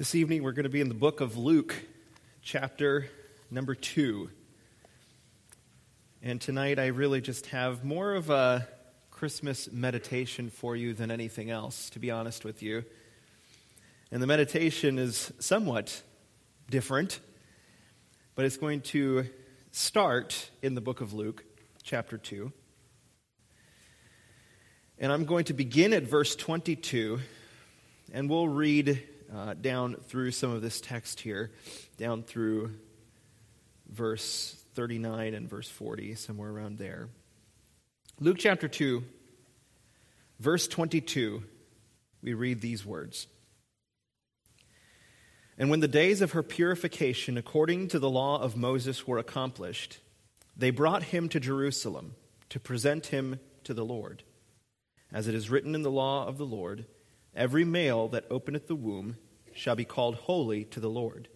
This evening we're going to be in the book of Luke, chapter number two. And tonight I really just have more of a Christmas meditation for you than anything else, to be honest with you. And the meditation is somewhat different, but it's going to start in the book of Luke, chapter 2. And I'm going to begin at verse 22, and we'll read uh, down through some of this text here, down through verse 39 and verse 40, somewhere around there. Luke chapter 2, verse 22, we read these words. And when the days of her purification according to the law of Moses were accomplished, they brought him to Jerusalem to present him to the Lord. As it is written in the law of the Lord, Every male that openeth the womb shall be called holy to the Lord.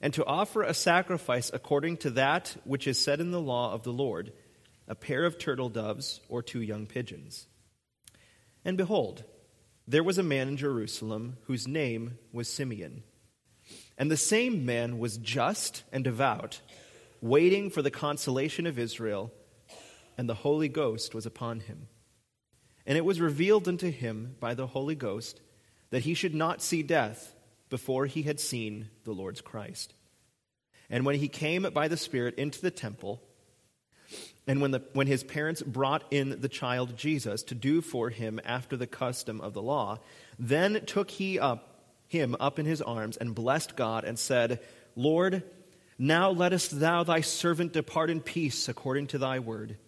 And to offer a sacrifice according to that which is said in the law of the Lord, a pair of turtle doves or two young pigeons. And behold, there was a man in Jerusalem whose name was Simeon. And the same man was just and devout, waiting for the consolation of Israel, and the Holy Ghost was upon him. And it was revealed unto him by the Holy Ghost that he should not see death before he had seen the Lord's Christ. And when he came by the Spirit into the temple, and when, the, when his parents brought in the child Jesus to do for him after the custom of the law, then took he up him up in his arms and blessed God and said, Lord, now lettest thou thy servant depart in peace according to thy word.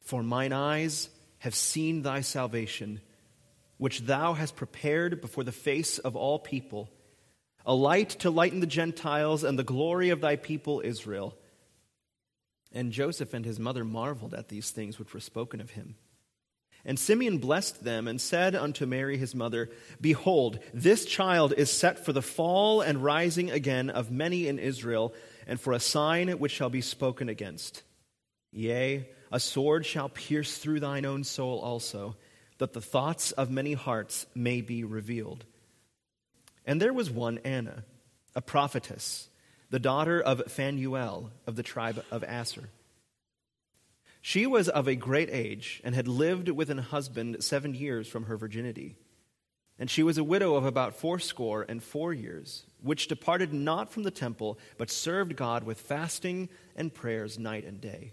For mine eyes have seen thy salvation, which thou hast prepared before the face of all people, a light to lighten the Gentiles and the glory of thy people Israel. And Joseph and his mother marveled at these things which were spoken of him. And Simeon blessed them and said unto Mary his mother, Behold, this child is set for the fall and rising again of many in Israel, and for a sign which shall be spoken against. Yea, a sword shall pierce through thine own soul also, that the thoughts of many hearts may be revealed. And there was one Anna, a prophetess, the daughter of Phanuel of the tribe of Aser. She was of a great age and had lived with an husband seven years from her virginity. And she was a widow of about fourscore and four years, which departed not from the temple, but served God with fasting and prayers night and day.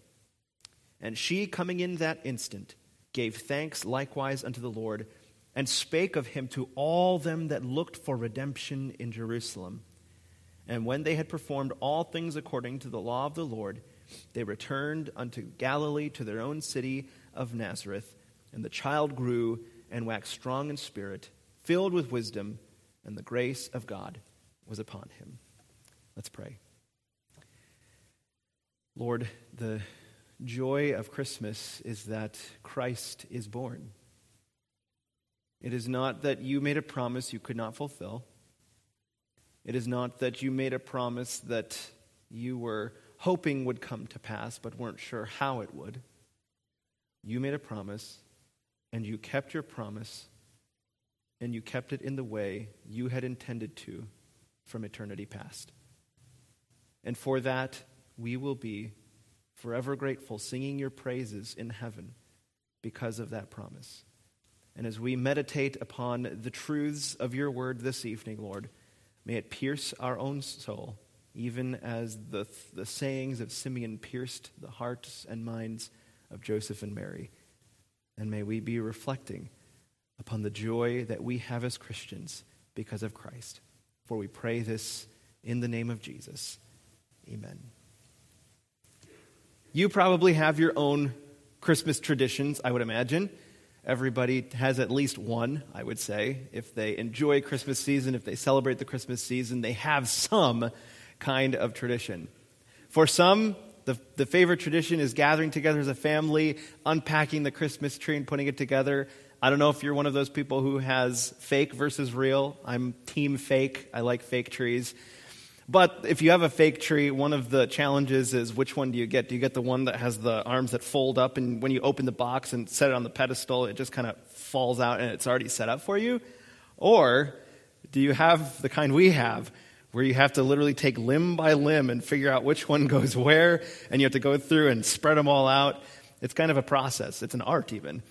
And she, coming in that instant, gave thanks likewise unto the Lord, and spake of him to all them that looked for redemption in Jerusalem. And when they had performed all things according to the law of the Lord, they returned unto Galilee to their own city of Nazareth. And the child grew and waxed strong in spirit, filled with wisdom, and the grace of God was upon him. Let's pray. Lord, the joy of Christmas is that Christ is born. It is not that you made a promise you could not fulfill. It is not that you made a promise that you were hoping would come to pass but weren't sure how it would. You made a promise and you kept your promise and you kept it in the way you had intended to from eternity past. And for that, we will be forever grateful, singing your praises in heaven because of that promise. And as we meditate upon the truths of your word this evening, Lord, may it pierce our own soul, even as the, the sayings of Simeon pierced the hearts and minds of Joseph and Mary. And may we be reflecting upon the joy that we have as Christians because of Christ. For we pray this in the name of Jesus. Amen. You probably have your own Christmas traditions, I would imagine. Everybody has at least one, I would say. If they enjoy Christmas season, if they celebrate the Christmas season, they have some kind of tradition. For some, the, the favorite tradition is gathering together as a family, unpacking the Christmas tree and putting it together. I don't know if you're one of those people who has fake versus real. I'm team fake. I like fake trees. But if you have a fake tree, one of the challenges is which one do you get? Do you get the one that has the arms that fold up, and when you open the box and set it on the pedestal, it just kind of falls out and it's already set up for you? Or Do you have the kind we have, where you have to literally take limb by limb and figure out which one goes where, and you have to go through and spread them all out? It's kind of a process, it's an art, even.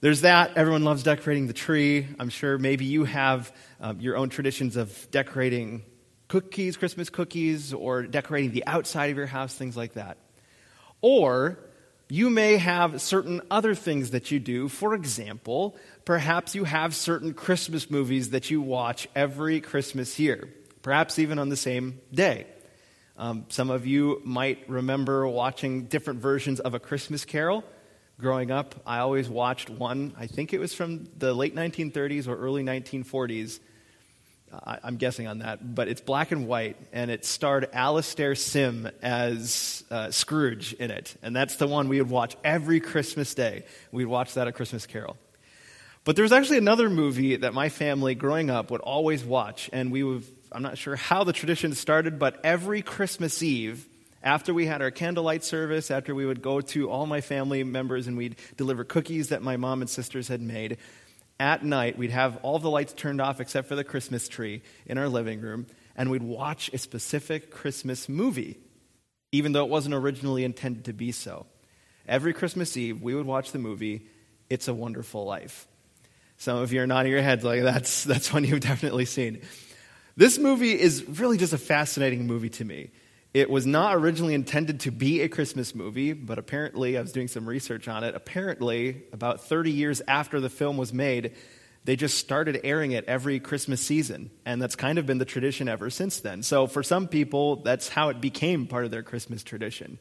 There's that. Everyone loves decorating the tree. I'm sure maybe you have um, your own traditions of decorating cookies, Christmas cookies, or decorating the outside of your house, things like that. Or you may have certain other things that you do. For example, perhaps you have certain Christmas movies that you watch every Christmas year, perhaps even on the same day. Um, some of you might remember watching different versions of A Christmas Carol growing up, I always watched one, I think it was from the late 1930s or early 1940s. I, am guessing on that, but it's black and white, and it starred Alastair Sim as uh, Scrooge in it. And that's the one we would watch every Christmas day. We'd watch that at Christmas Carol. But there was actually another movie that my family growing up would always watch, and we would, I'm not sure how the tradition started, but every Christmas Eve, after we had our candlelight service, after we would go to all my family members and we'd deliver cookies that my mom and sisters had made, at night we'd have all the lights turned off except for the Christmas tree in our living room, and we'd watch a specific Christmas movie, even though it wasn't originally intended to be so. Every Christmas Eve, we would watch the movie It's a Wonderful Life. Some of you are nodding your heads like that's, that's one you've definitely seen. This movie is really just a fascinating movie to me. It was not originally intended to be a Christmas movie, but apparently, I was doing some research on it. Apparently, about 30 years after the film was made, they just started airing it every Christmas season. And that's kind of been the tradition ever since then. So, for some people, that's how it became part of their Christmas tradition.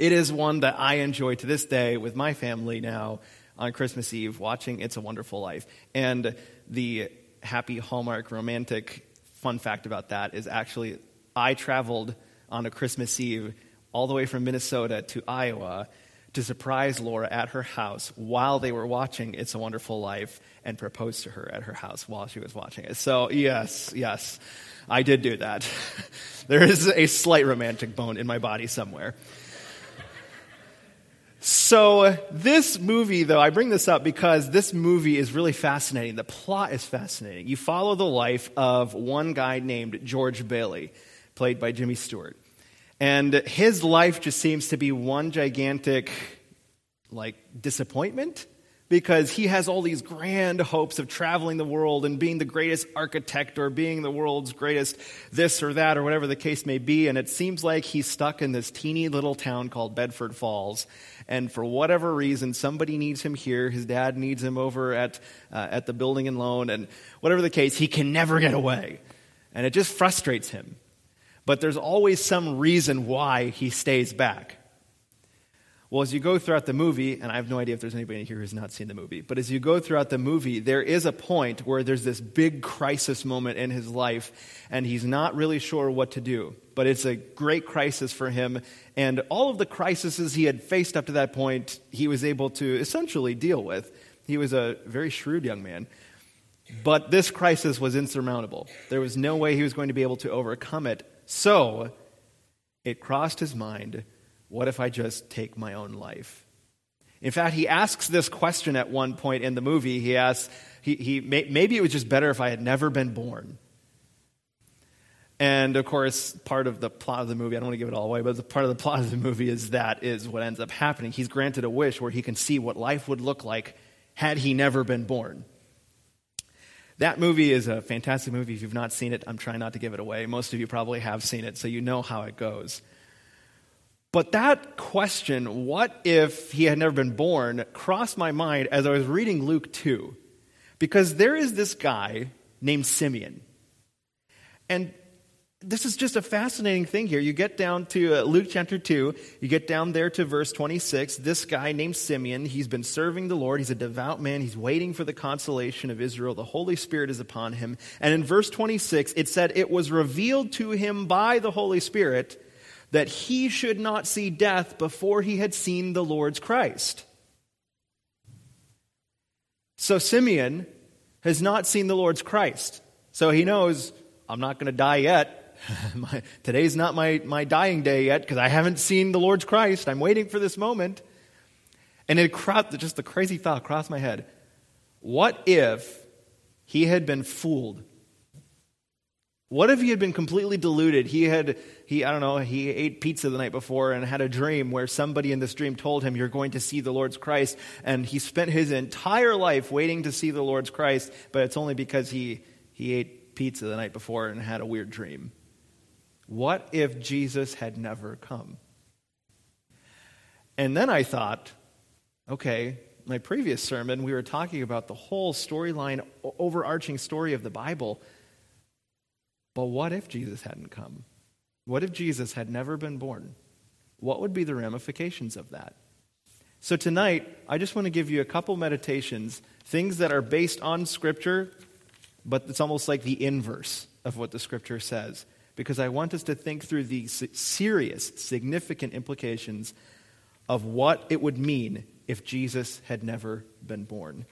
It is one that I enjoy to this day with my family now on Christmas Eve, watching It's a Wonderful Life. And the happy Hallmark romantic fun fact about that is actually I traveled on a Christmas Eve all the way from Minnesota to Iowa to surprise Laura at her house while they were watching It's a Wonderful Life and propose to her at her house while she was watching it. So, yes, yes, I did do that. there is a slight romantic bone in my body somewhere. So, this movie, though, I bring this up because this movie is really fascinating. The plot is fascinating. You follow the life of one guy named George Bailey played by Jimmy Stewart. And his life just seems to be one gigantic, like, disappointment because he has all these grand hopes of traveling the world and being the greatest architect or being the world's greatest this or that or whatever the case may be. And it seems like he's stuck in this teeny little town called Bedford Falls. And for whatever reason, somebody needs him here. His dad needs him over at, uh, at the building and loan. And whatever the case, he can never get away. And it just frustrates him but there's always some reason why he stays back. Well, as you go throughout the movie, and I have no idea if there's anybody here who's not seen the movie, but as you go throughout the movie, there is a point where there's this big crisis moment in his life, and he's not really sure what to do. But it's a great crisis for him, and all of the crises he had faced up to that point, he was able to essentially deal with. He was a very shrewd young man. But this crisis was insurmountable. There was no way he was going to be able to overcome it so it crossed his mind what if I just take my own life? In fact, he asks this question at one point in the movie. He asks, he, he, maybe it was just better if I had never been born. And of course, part of the plot of the movie, I don't want to give it all away, but the part of the plot of the movie is that is what ends up happening. He's granted a wish where he can see what life would look like had he never been born. That movie is a fantastic movie. If you've not seen it, I'm trying not to give it away. Most of you probably have seen it, so you know how it goes. But that question, what if he had never been born, crossed my mind as I was reading Luke 2. Because there is this guy named Simeon. And this is just a fascinating thing here. You get down to uh, Luke chapter 2, you get down there to verse 26. This guy named Simeon, he's been serving the Lord. He's a devout man. He's waiting for the consolation of Israel. The Holy Spirit is upon him. And in verse 26, it said, It was revealed to him by the Holy Spirit that he should not see death before he had seen the Lord's Christ. So Simeon has not seen the Lord's Christ. So he knows, I'm not going to die yet. my, today's not my, my dying day yet because I haven't seen the Lord's Christ. I'm waiting for this moment. And it crossed, just the crazy thought crossed my head. What if he had been fooled What if he had been completely deluded? He had, he, I don't know, he ate pizza the night before and had a dream where somebody in this dream told him, You're going to see the Lord's Christ. And he spent his entire life waiting to see the Lord's Christ, but it's only because he, he ate pizza the night before and had a weird dream. What if Jesus had never come? And then I thought, okay, my previous sermon, we were talking about the whole storyline, overarching story of the Bible. But what if Jesus hadn't come? What if Jesus had never been born? What would be the ramifications of that? So tonight, I just want to give you a couple meditations, things that are based on Scripture, but it's almost like the inverse of what the Scripture says, because I want us to think through the serious, significant implications of what it would mean if Jesus had never been born.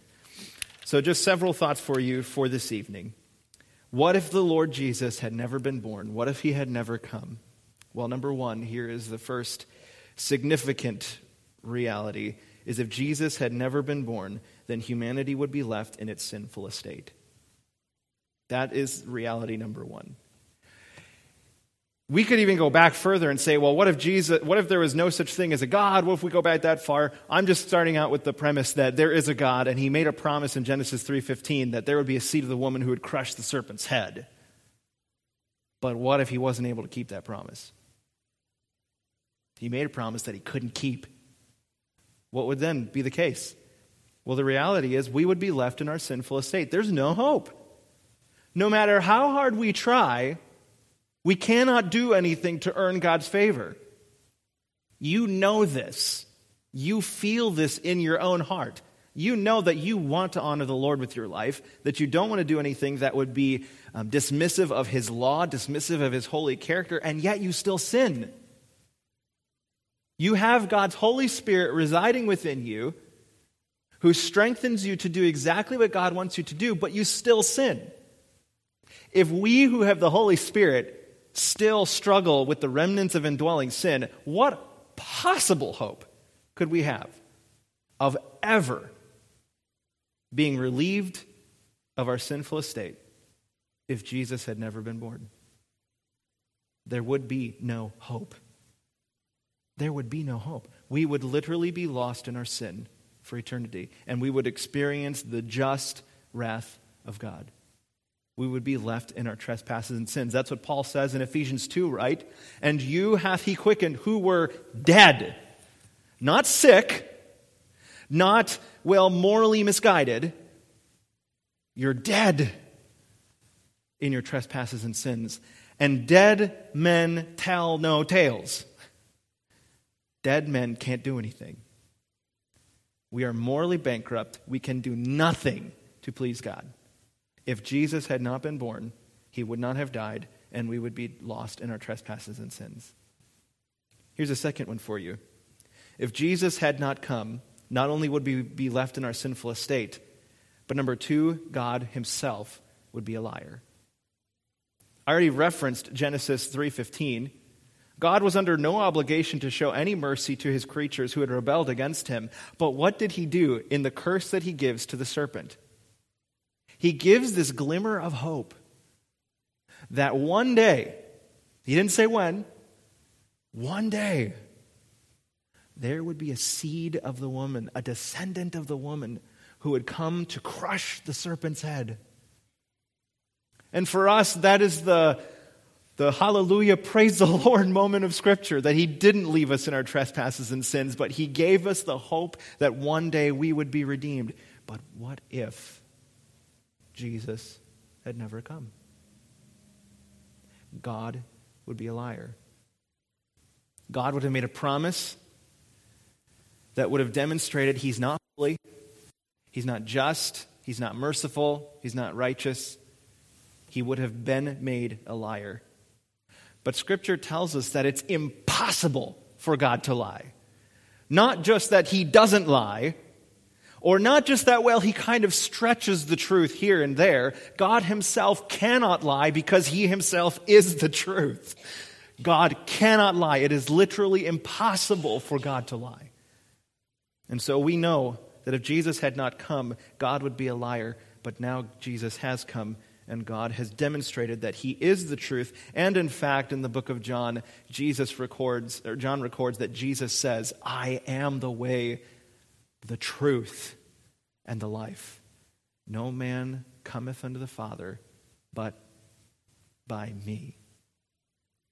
So, just several thoughts for you for this evening. What if the Lord Jesus had never been born? What if he had never come? Well, number one, here is the first significant reality is if Jesus had never been born, then humanity would be left in its sinful estate. That is reality number one. We could even go back further and say, well, what if Jesus, what if there was no such thing as a God? What if we go back that far? I'm just starting out with the premise that there is a God and he made a promise in Genesis 3:15 that there would be a seed of the woman who would crush the serpent's head. But what if he wasn't able to keep that promise? He made a promise that he couldn't keep. What would then be the case? Well, the reality is we would be left in our sinful estate. There's no hope. No matter how hard we try, we cannot do anything to earn God's favor. You know this. You feel this in your own heart. You know that you want to honor the Lord with your life, that you don't want to do anything that would be um, dismissive of His law, dismissive of His holy character, and yet you still sin. You have God's Holy Spirit residing within you who strengthens you to do exactly what God wants you to do, but you still sin. If we who have the Holy Spirit still struggle with the remnants of indwelling sin, what possible hope could we have of ever being relieved of our sinful estate if Jesus had never been born? There would be no hope. There would be no hope. We would literally be lost in our sin for eternity, and we would experience the just wrath of God we would be left in our trespasses and sins. That's what Paul says in Ephesians 2, right? And you hath he quickened who were dead, not sick, not, well, morally misguided. You're dead in your trespasses and sins. And dead men tell no tales. Dead men can't do anything. We are morally bankrupt. We can do nothing to please God. If Jesus had not been born, he would not have died, and we would be lost in our trespasses and sins. Here's a second one for you. If Jesus had not come, not only would we be left in our sinful estate, but number two, God himself would be a liar. I already referenced Genesis 3:15. God was under no obligation to show any mercy to his creatures who had rebelled against him. But what did he do in the curse that he gives to the serpent? He gives this glimmer of hope that one day, he didn't say when, one day, there would be a seed of the woman, a descendant of the woman, who would come to crush the serpent's head. And for us, that is the, the hallelujah, praise the Lord moment of Scripture that He didn't leave us in our trespasses and sins, but He gave us the hope that one day we would be redeemed. But what if Jesus had never come. God would be a liar. God would have made a promise that would have demonstrated he's not holy, he's not just, he's not merciful, he's not righteous. He would have been made a liar. But Scripture tells us that it's impossible for God to lie. Not just that he doesn't lie, or not just that, well, he kind of stretches the truth here and there. God himself cannot lie because he himself is the truth. God cannot lie. It is literally impossible for God to lie. And so we know that if Jesus had not come, God would be a liar. But now Jesus has come, and God has demonstrated that he is the truth. And in fact, in the book of John, Jesus records, or John records that Jesus says, I am the way, the truth, and the life. No man cometh unto the Father but by me.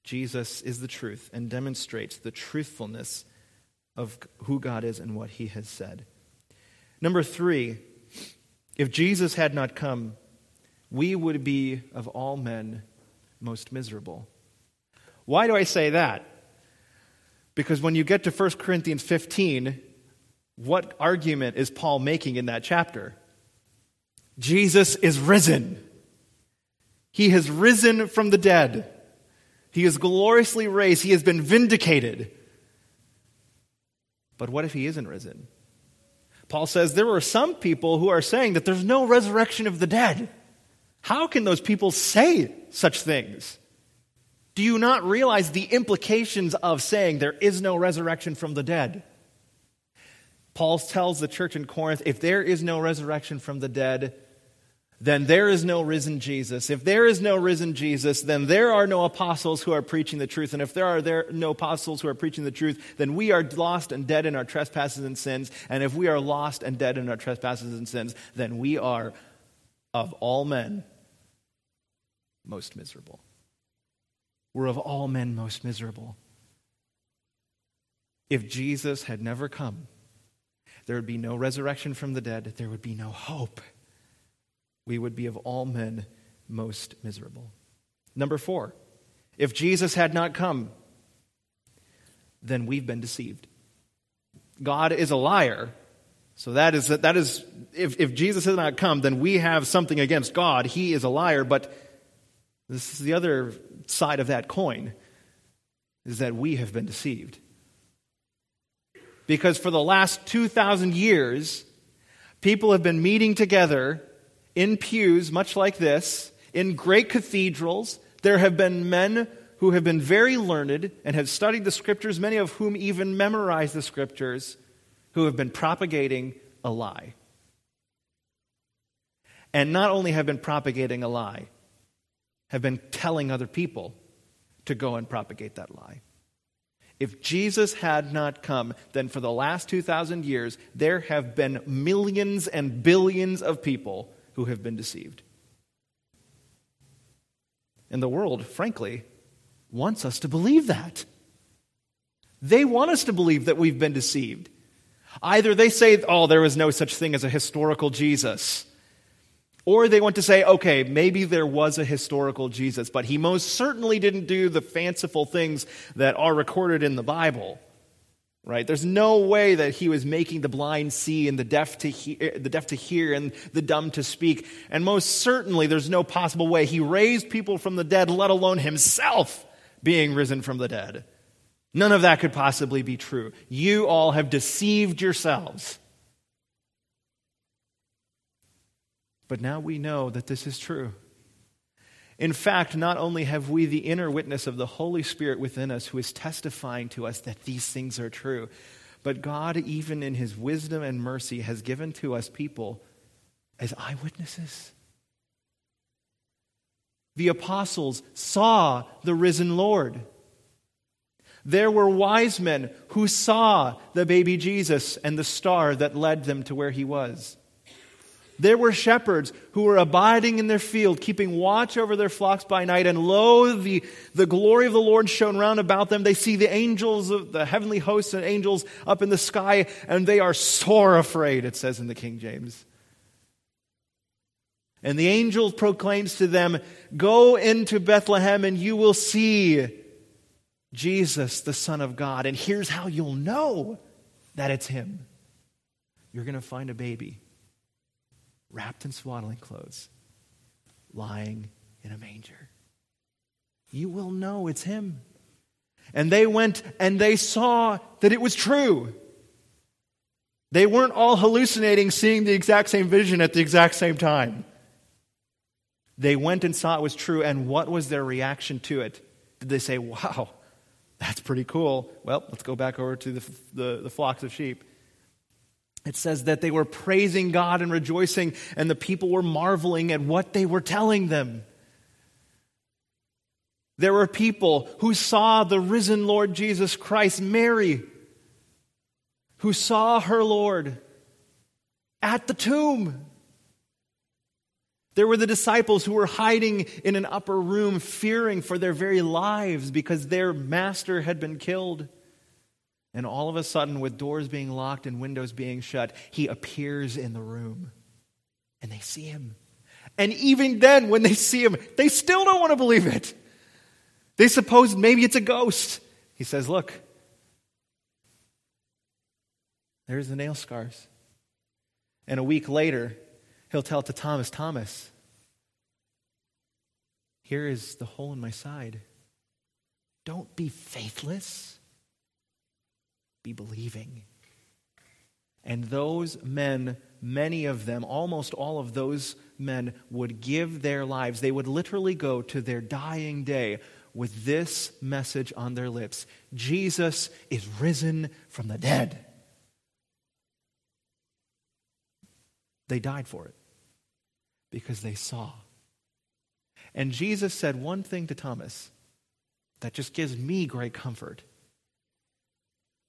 Jesus is the truth and demonstrates the truthfulness of who God is and what he has said. Number three, if Jesus had not come, we would be, of all men, most miserable. Why do I say that? Because when you get to 1 Corinthians 15, what argument is Paul making in that chapter? Jesus is risen. He has risen from the dead. He is gloriously raised. He has been vindicated. But what if he isn't risen? Paul says there are some people who are saying that there's no resurrection of the dead. How can those people say such things? Do you not realize the implications of saying there is no resurrection from the dead? Paul tells the church in Corinth if there is no resurrection from the dead, then there is no risen Jesus. If there is no risen Jesus, then there are no apostles who are preaching the truth. And if there are there no apostles who are preaching the truth, then we are lost and dead in our trespasses and sins. And if we are lost and dead in our trespasses and sins, then we are, of all men, most miserable. We're of all men most miserable. If Jesus had never come, there would be no resurrection from the dead, there would be no hope we would be of all men most miserable. Number four, if Jesus had not come, then we've been deceived. God is a liar. So that is, that is if, if Jesus has not come, then we have something against God. He is a liar. But this is the other side of that coin, is that we have been deceived. Because for the last 2,000 years, people have been meeting together in pews, much like this, in great cathedrals. There have been men who have been very learned and have studied the scriptures, many of whom even memorize the scriptures, who have been propagating a lie. And not only have been propagating a lie, have been telling other people to go and propagate that lie. If Jesus had not come, then for the last 2,000 years, there have been millions and billions of people who have been deceived. And the world, frankly, wants us to believe that. They want us to believe that we've been deceived. Either they say, oh, there was no such thing as a historical Jesus. Or they want to say, okay, maybe there was a historical Jesus, but he most certainly didn't do the fanciful things that are recorded in the Bible right? There's no way that he was making the blind see and the deaf to hear, eh, the deaf to hear and the dumb to speak. And most certainly, there's no possible way he raised people from the dead, let alone himself being risen from the dead. None of that could possibly be true. You all have deceived yourselves. But now we know that this is true. In fact, not only have we the inner witness of the Holy Spirit within us who is testifying to us that these things are true, but God, even in his wisdom and mercy, has given to us people as eyewitnesses. The apostles saw the risen Lord. There were wise men who saw the baby Jesus and the star that led them to where he was. There were shepherds who were abiding in their field, keeping watch over their flocks by night, and lo, the, the glory of the Lord shone round about them. They see the angels of the heavenly hosts and angels up in the sky, and they are sore afraid, it says in the King James. And the angel proclaims to them, Go into Bethlehem, and you will see Jesus, the Son of God. And here's how you'll know that it's Him you're going to find a baby wrapped in swaddling clothes, lying in a manger. You will know it's him. And they went and they saw that it was true. They weren't all hallucinating, seeing the exact same vision at the exact same time. They went and saw it was true, and what was their reaction to it? Did they say, Wow, that's pretty cool? Well, let's go back over to the, the, the flocks of sheep. It says that they were praising God and rejoicing, and the people were marveling at what they were telling them. There were people who saw the risen Lord Jesus Christ, Mary, who saw her Lord at the tomb. There were the disciples who were hiding in an upper room, fearing for their very lives because their master had been killed. And all of a sudden, with doors being locked and windows being shut, he appears in the room. And they see him. And even then, when they see him, they still don't want to believe it. They suppose maybe it's a ghost. He says, Look, there's the nail scars. And a week later, he'll tell to Thomas, Thomas, here is the hole in my side. Don't be faithless, be believing. And those men, many of them, almost all of those men, would give their lives. They would literally go to their dying day with this message on their lips Jesus is risen from the dead. They died for it because they saw. And Jesus said one thing to Thomas that just gives me great comfort.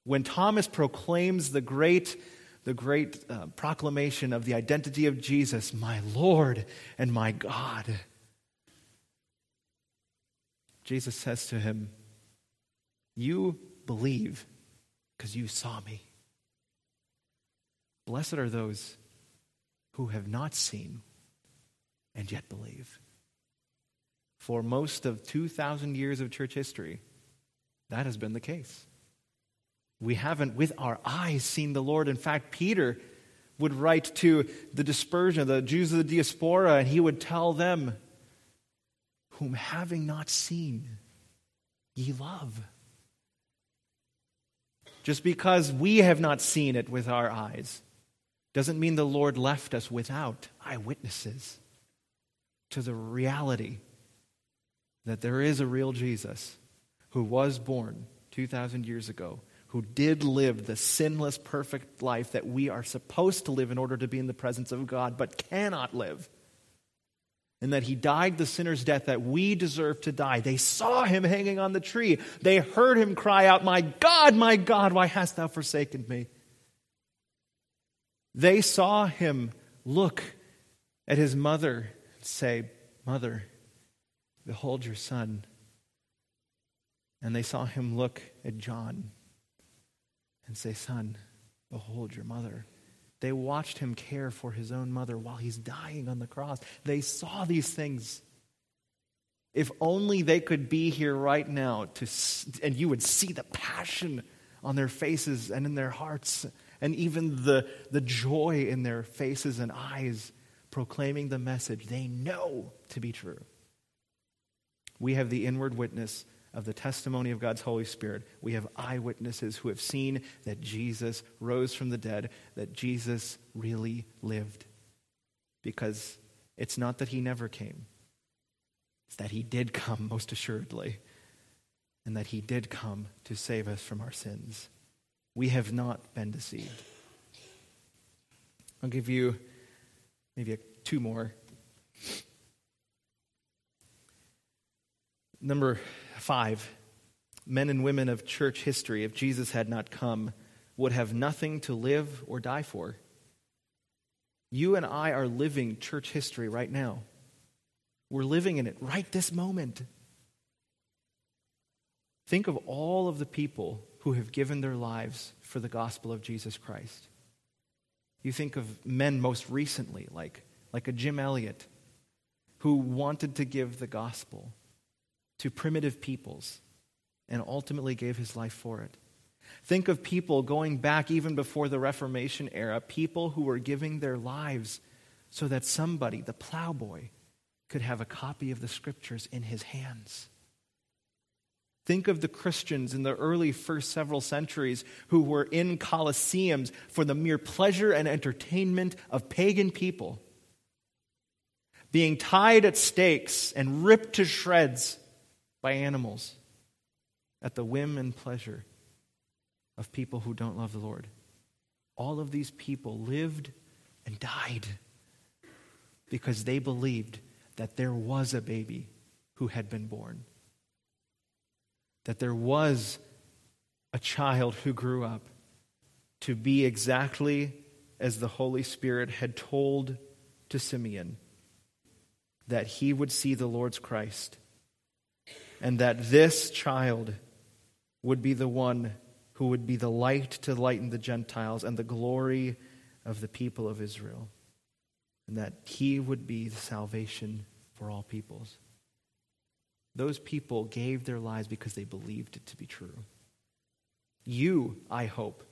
When Thomas proclaims the great, the great uh, proclamation of the identity of Jesus, my Lord and my God, Jesus says to him, You believe because you saw me. Blessed are those who have not seen and yet believe. For most of 2,000 years of church history, that has been the case. We haven't, with our eyes, seen the Lord. In fact, Peter would write to the dispersion, the Jews of the diaspora, and he would tell them, Whom having not seen, ye love. Just because we have not seen it with our eyes doesn't mean the Lord left us without eyewitnesses to the reality that there is a real Jesus who was born 2,000 years ago, who did live the sinless, perfect life that we are supposed to live in order to be in the presence of God, but cannot live. And that he died the sinner's death that we deserve to die. They saw him hanging on the tree. They heard him cry out, My God, my God, why hast thou forsaken me? They saw him look at his mother and say, Mother, behold your son. And they saw him look at John and say, Son, behold your mother. They watched him care for his own mother while he's dying on the cross. They saw these things. If only they could be here right now to, and you would see the passion on their faces and in their hearts and even the, the joy in their faces and eyes proclaiming the message they know to be true. We have the inward witness of the testimony of God's Holy Spirit. We have eyewitnesses who have seen that Jesus rose from the dead, that Jesus really lived. Because it's not that he never came, it's that he did come, most assuredly, and that he did come to save us from our sins we have not been deceived. I'll give you maybe two more. Number five men and women of church history, if Jesus had not come, would have nothing to live or die for. You and I are living church history right now. We're living in it right this moment. Think of all of the people who have given their lives for the gospel of Jesus Christ. You think of men most recently, like, like a Jim Elliot, who wanted to give the gospel to primitive peoples and ultimately gave his life for it. Think of people going back even before the Reformation era, people who were giving their lives so that somebody, the plowboy, could have a copy of the scriptures in his hands. Think of the Christians in the early first several centuries who were in colosseums for the mere pleasure and entertainment of pagan people, being tied at stakes and ripped to shreds by animals at the whim and pleasure of people who don't love the Lord. all of these people lived and died because they believed that there was a baby who had been born, that there was a child who grew up to be exactly as the Holy Spirit had told to Simeon that he would see the Lord's Christ and that this child would be the one who would be the light to lighten the Gentiles and the glory of the people of Israel, and that he would be the salvation for all peoples. Those people gave their lives because they believed it to be true. You, I hope,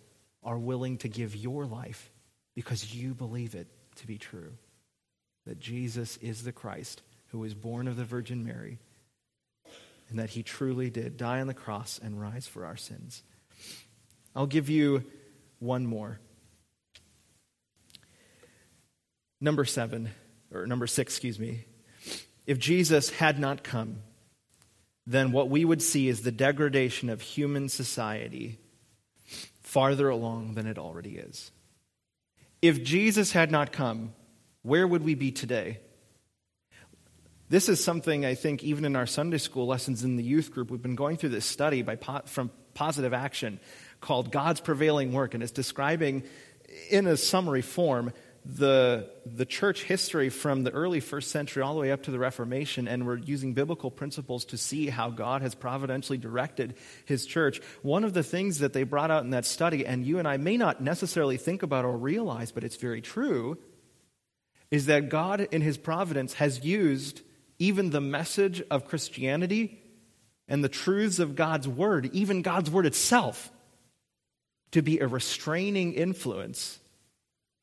are willing to give your life because you believe it to be true that Jesus is the Christ who was born of the Virgin Mary and that he truly did die on the cross and rise for our sins. I'll give you one more. Number seven, or number six, excuse me. If Jesus had not come, then what we would see is the degradation of human society farther along than it already is. If Jesus had not come, where would we be today? This is something I think even in our Sunday school lessons in the youth group, we've been going through this study by from Positive Action called God's Prevailing Work, and it's describing in a summary form the, the church history from the early first century all the way up to the Reformation, and we're using biblical principles to see how God has providentially directed his church. One of the things that they brought out in that study, and you and I may not necessarily think about or realize, but it's very true, is that God in his providence has used even the message of Christianity and the truths of God's word, even God's word itself, to be a restraining influence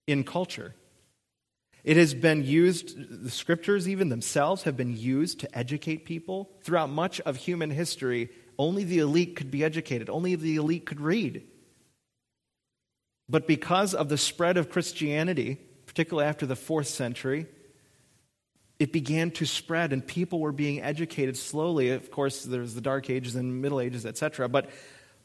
in culture. It has been used, the scriptures even themselves have been used to educate people. Throughout much of human history, only the elite could be educated, only the elite could read. But because of the spread of Christianity, particularly after the fourth century, it began to spread and people were being educated slowly. Of course, there's the Dark Ages and Middle Ages, etc. But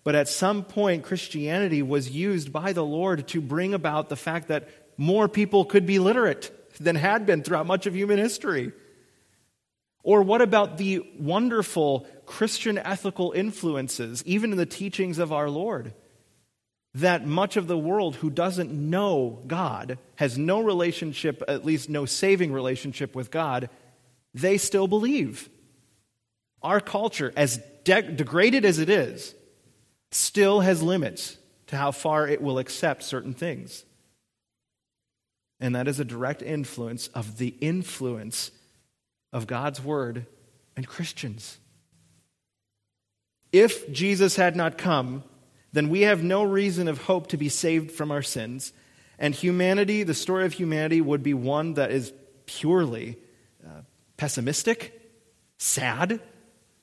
but at some point, Christianity was used by the Lord to bring about the fact that more people could be literate than had been throughout much of human history. Or what about the wonderful Christian ethical influences, even in the teachings of our Lord? That much of the world who doesn't know God, has no relationship, at least no saving relationship with God, they still believe. Our culture, as de- degraded as it is, still has limits to how far it will accept certain things. And that is a direct influence of the influence of God's word and Christians. If Jesus had not come, then we have no reason of hope to be saved from our sins. And humanity, the story of humanity, would be one that is purely uh, pessimistic, sad.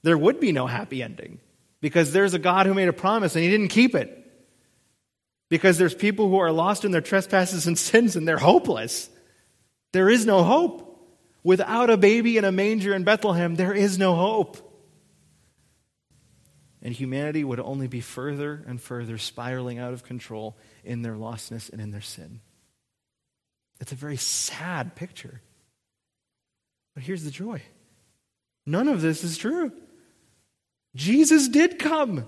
There would be no happy ending because there's a God who made a promise and he didn't keep it. Because there's people who are lost in their trespasses and sins and they're hopeless. There is no hope. Without a baby in a manger in Bethlehem, there is no hope. And humanity would only be further and further spiraling out of control in their lostness and in their sin. It's a very sad picture. But here's the joy none of this is true. Jesus did come.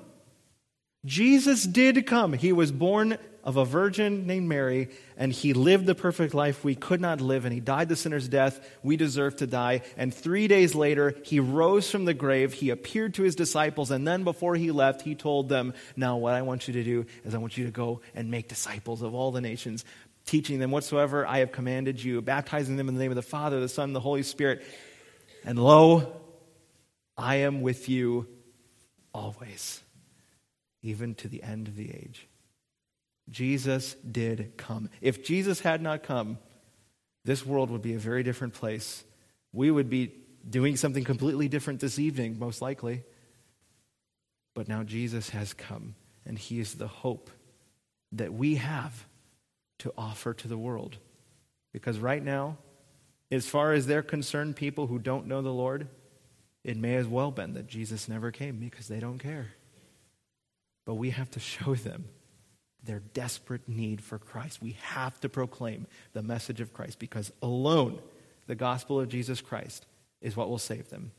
Jesus did come. He was born of a virgin named Mary, and he lived the perfect life we could not live, and he died the sinner's death we deserve to die. And three days later, he rose from the grave. He appeared to his disciples, and then before he left, he told them, Now, what I want you to do is I want you to go and make disciples of all the nations, teaching them whatsoever I have commanded you, baptizing them in the name of the Father, the Son, and the Holy Spirit. And lo, I am with you always, even to the end of the age. Jesus did come. If Jesus had not come, this world would be a very different place. We would be doing something completely different this evening, most likely. But now Jesus has come, and he is the hope that we have to offer to the world. Because right now, as far as they're concerned, people who don't know the Lord, it may as well been that Jesus never came because they don't care. But we have to show them their desperate need for Christ. We have to proclaim the message of Christ because alone the gospel of Jesus Christ is what will save them.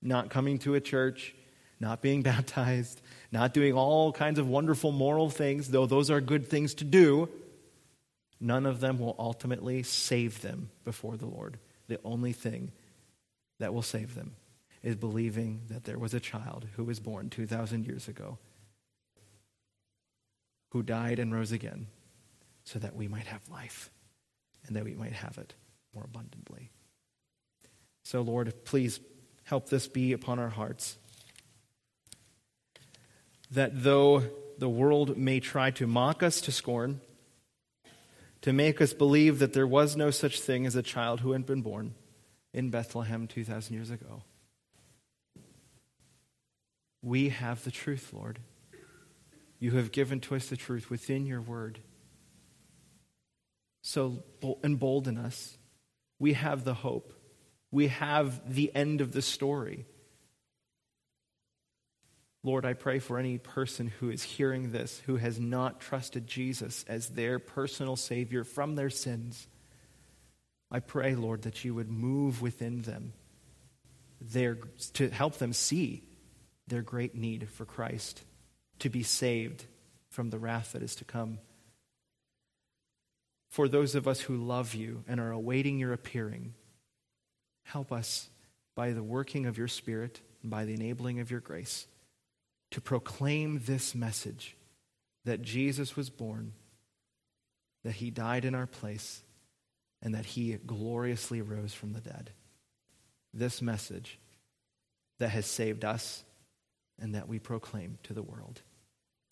Not coming to a church, not being baptized, not doing all kinds of wonderful moral things, though those are good things to do. None of them will ultimately save them before the Lord. The only thing that will save them is believing that there was a child who was born 2,000 years ago, who died and rose again, so that we might have life and that we might have it more abundantly. So, Lord, please help this be upon our hearts. That though the world may try to mock us to scorn, to make us believe that there was no such thing as a child who had been born in Bethlehem 2,000 years ago, we have the truth, Lord. You have given to us the truth within your word. So embolden us. We have the hope. We have the end of the story. Lord, I pray for any person who is hearing this who has not trusted Jesus as their personal Savior from their sins. I pray, Lord, that you would move within them their, to help them see their great need for Christ, to be saved from the wrath that is to come. For those of us who love you and are awaiting your appearing, help us by the working of your Spirit and by the enabling of your grace to proclaim this message that Jesus was born, that he died in our place, and that he gloriously rose from the dead. This message that has saved us and that we proclaim to the world.